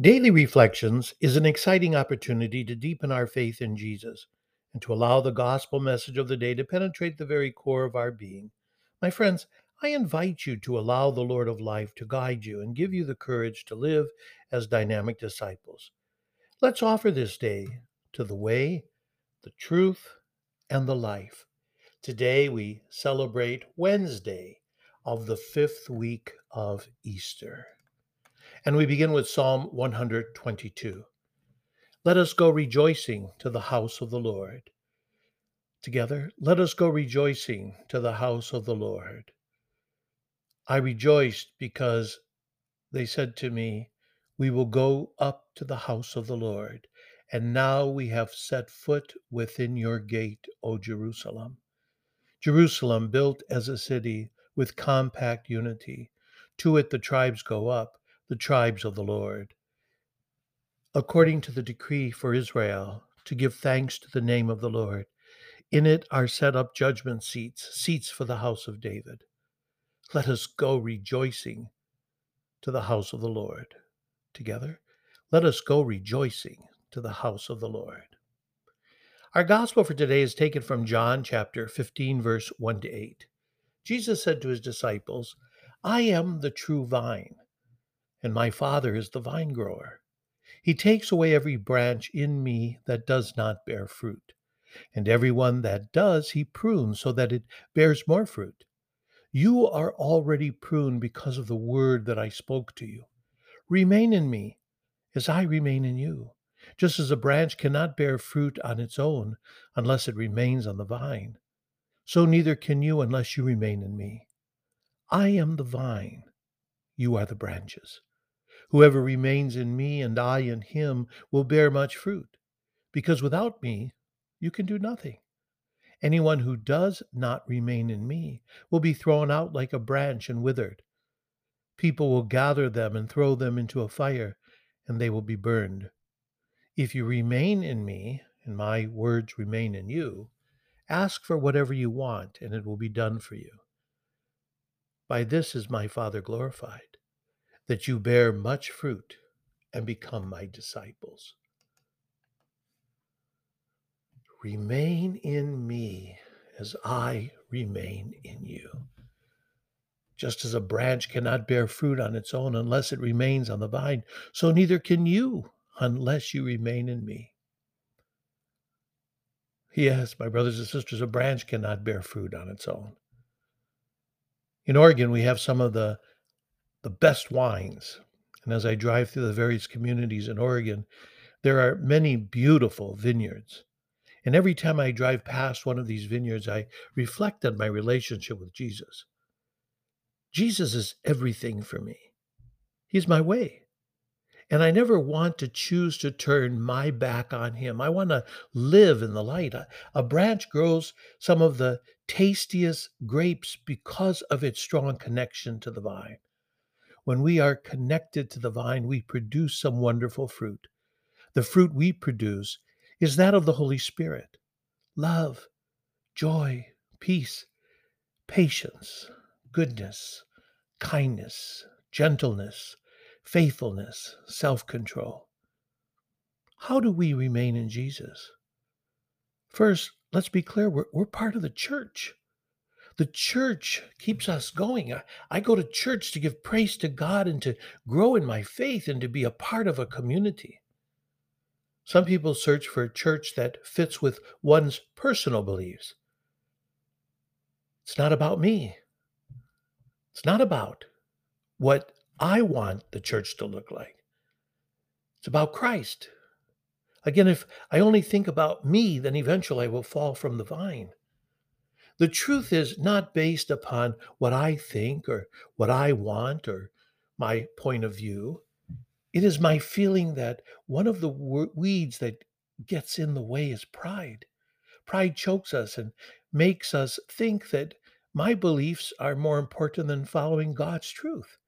Daily Reflections is an exciting opportunity to deepen our faith in Jesus and to allow the gospel message of the day to penetrate the very core of our being. My friends, I invite you to allow the Lord of life to guide you and give you the courage to live as dynamic disciples. Let's offer this day to the way, the truth, and the life. Today we celebrate Wednesday of the fifth week of Easter. And we begin with Psalm 122. Let us go rejoicing to the house of the Lord. Together, let us go rejoicing to the house of the Lord. I rejoiced because they said to me, We will go up to the house of the Lord. And now we have set foot within your gate, O Jerusalem. Jerusalem, built as a city with compact unity. To it the tribes go up the tribes of the Lord. According to the decree for Israel, to give thanks to the name of the Lord. In it are set up judgment seats, seats for the house of David. Let us go rejoicing to the house of the Lord. Together, let us go rejoicing to the house of the Lord. Our gospel for today is taken from John chapter 15, verse 1 to 8. Jesus said to his disciples, I am the true vine and my Father is the vine grower. He takes away every branch in me that does not bear fruit, and every one that does, he prunes so that it bears more fruit. You are already pruned because of the word that I spoke to you. Remain in me as I remain in you. Just as a branch cannot bear fruit on its own unless it remains on the vine, so neither can you unless you remain in me. I am the vine, you are the branches. Whoever remains in me and I in him will bear much fruit, because without me you can do nothing. Anyone who does not remain in me will be thrown out like a branch and withered. People will gather them and throw them into a fire, and they will be burned. If you remain in me, and my words remain in you, ask for whatever you want, and it will be done for you. By this is my Father glorified that you bear much fruit and become my disciples. Remain in me as I remain in you. Just as a branch cannot bear fruit on its own unless it remains on the vine, so neither can you unless you remain in me. Yes, my brothers and sisters, a branch cannot bear fruit on its own. In Oregon, we have some of the the best wines. And as I drive through the various communities in Oregon, there are many beautiful vineyards. And every time I drive past one of these vineyards, I reflect on my relationship with Jesus. Jesus is everything for me, He's my way. And I never want to choose to turn my back on Him. I want to live in the light. A, a branch grows some of the tastiest grapes because of its strong connection to the vine. When we are connected to the vine, we produce some wonderful fruit. The fruit we produce is that of the Holy Spirit love, joy, peace, patience, goodness, kindness, gentleness, faithfulness, self control. How do we remain in Jesus? First, let's be clear we're, we're part of the church. The church keeps us going. I, I, go to church to give praise to God and to grow in my faith and to be a part of a community. Some people search for a church that fits with one's personal beliefs. It's not about me. It's not about what I want the church to look like. It's about Christ. Again, if I only think about me, then eventually I will fall from the vine. The truth is not based upon what I think or what I want or my point of view. It is my feeling that one of the weeds that gets in the way is pride. Pride chokes us and makes us think that my beliefs are more important than following God's truth.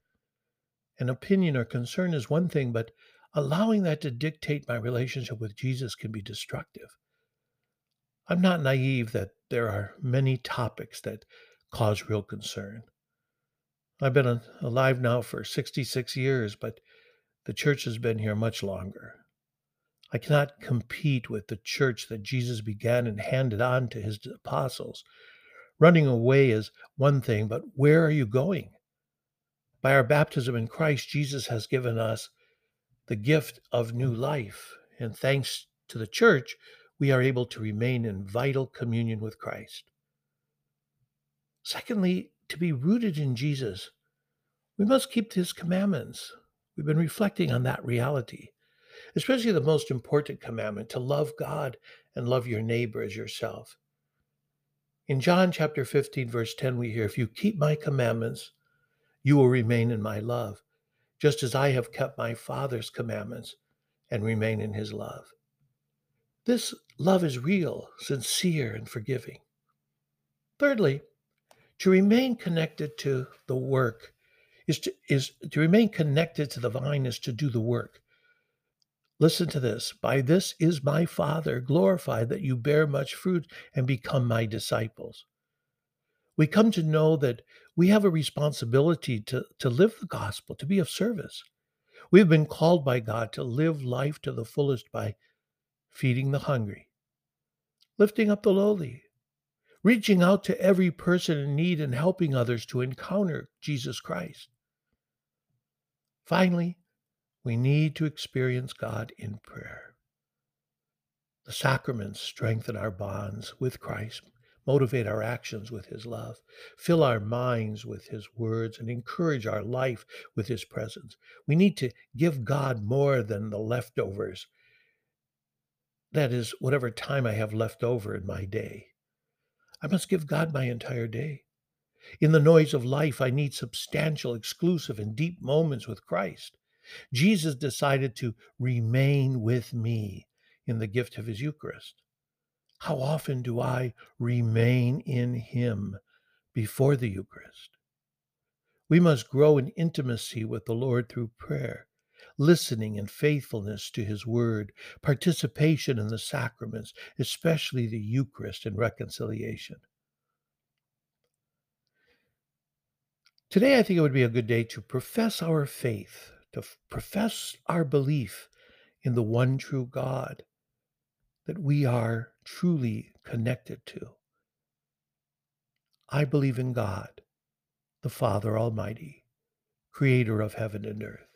An opinion or concern is one thing, but allowing that to dictate my relationship with Jesus can be destructive. I'm not naive that there are many topics that cause real concern. I've been alive now for 66 years, but The church has been here much longer. I cannot compete with the church that Jesus began and handed on to his apostles. Running away is one thing, but where are you going? By our baptism in Christ, Jesus has given us the gift of new life. And thanks to the church, we are able to remain in vital communion with Christ. Secondly, to be rooted in Jesus, we must keep his commandments. We've been reflecting on that reality, especially the most important commandment to love God and love your neighbor as yourself. In John chapter 15, verse 10, we hear, If you keep my commandments, you will remain in my love, just as I have kept my Father's commandments and remain in his love. This love is real, sincere, and forgiving. Thirdly, to remain connected to the work is to, is to remain connected to the vine is to do the work. Listen to this. By this is my Father glorified that you bear much fruit and become my disciples we come to know that we have a responsibility to, to live the gospel, to be of service. We have been called by God to live life to the fullest by feeding the hungry, lifting up the lowly, reaching out to every person in need and helping others to encounter Jesus Christ. Finally, we need to experience God in prayer. The sacraments strengthen our bonds with Christ motivate our actions with His love, fill our minds with His words, and encourage our life with His presence. We need to give God more than the leftovers. That is, whatever time I have left over in my day. I must give God my entire day. In the noise of life, I need substantial, exclusive, and deep moments with Christ. Jesus decided to remain with me in the gift of his Eucharist. How often do I remain in Him before the Eucharist? We must grow in intimacy with the Lord through prayer, listening and faithfulness to His Word, participation in the sacraments, especially the Eucharist and reconciliation. Today, I think it would be a good day to profess our faith, to profess our belief in the one true God that we are truly connected to. I believe in God, the Father Almighty, creator of heaven and earth,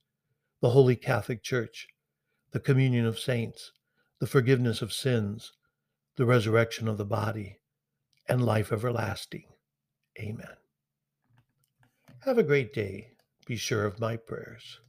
the Holy Catholic Church, the communion of saints, the forgiveness of sins, the resurrection of the body, and life everlasting. Amen. Have a great day. Be sure of my prayers.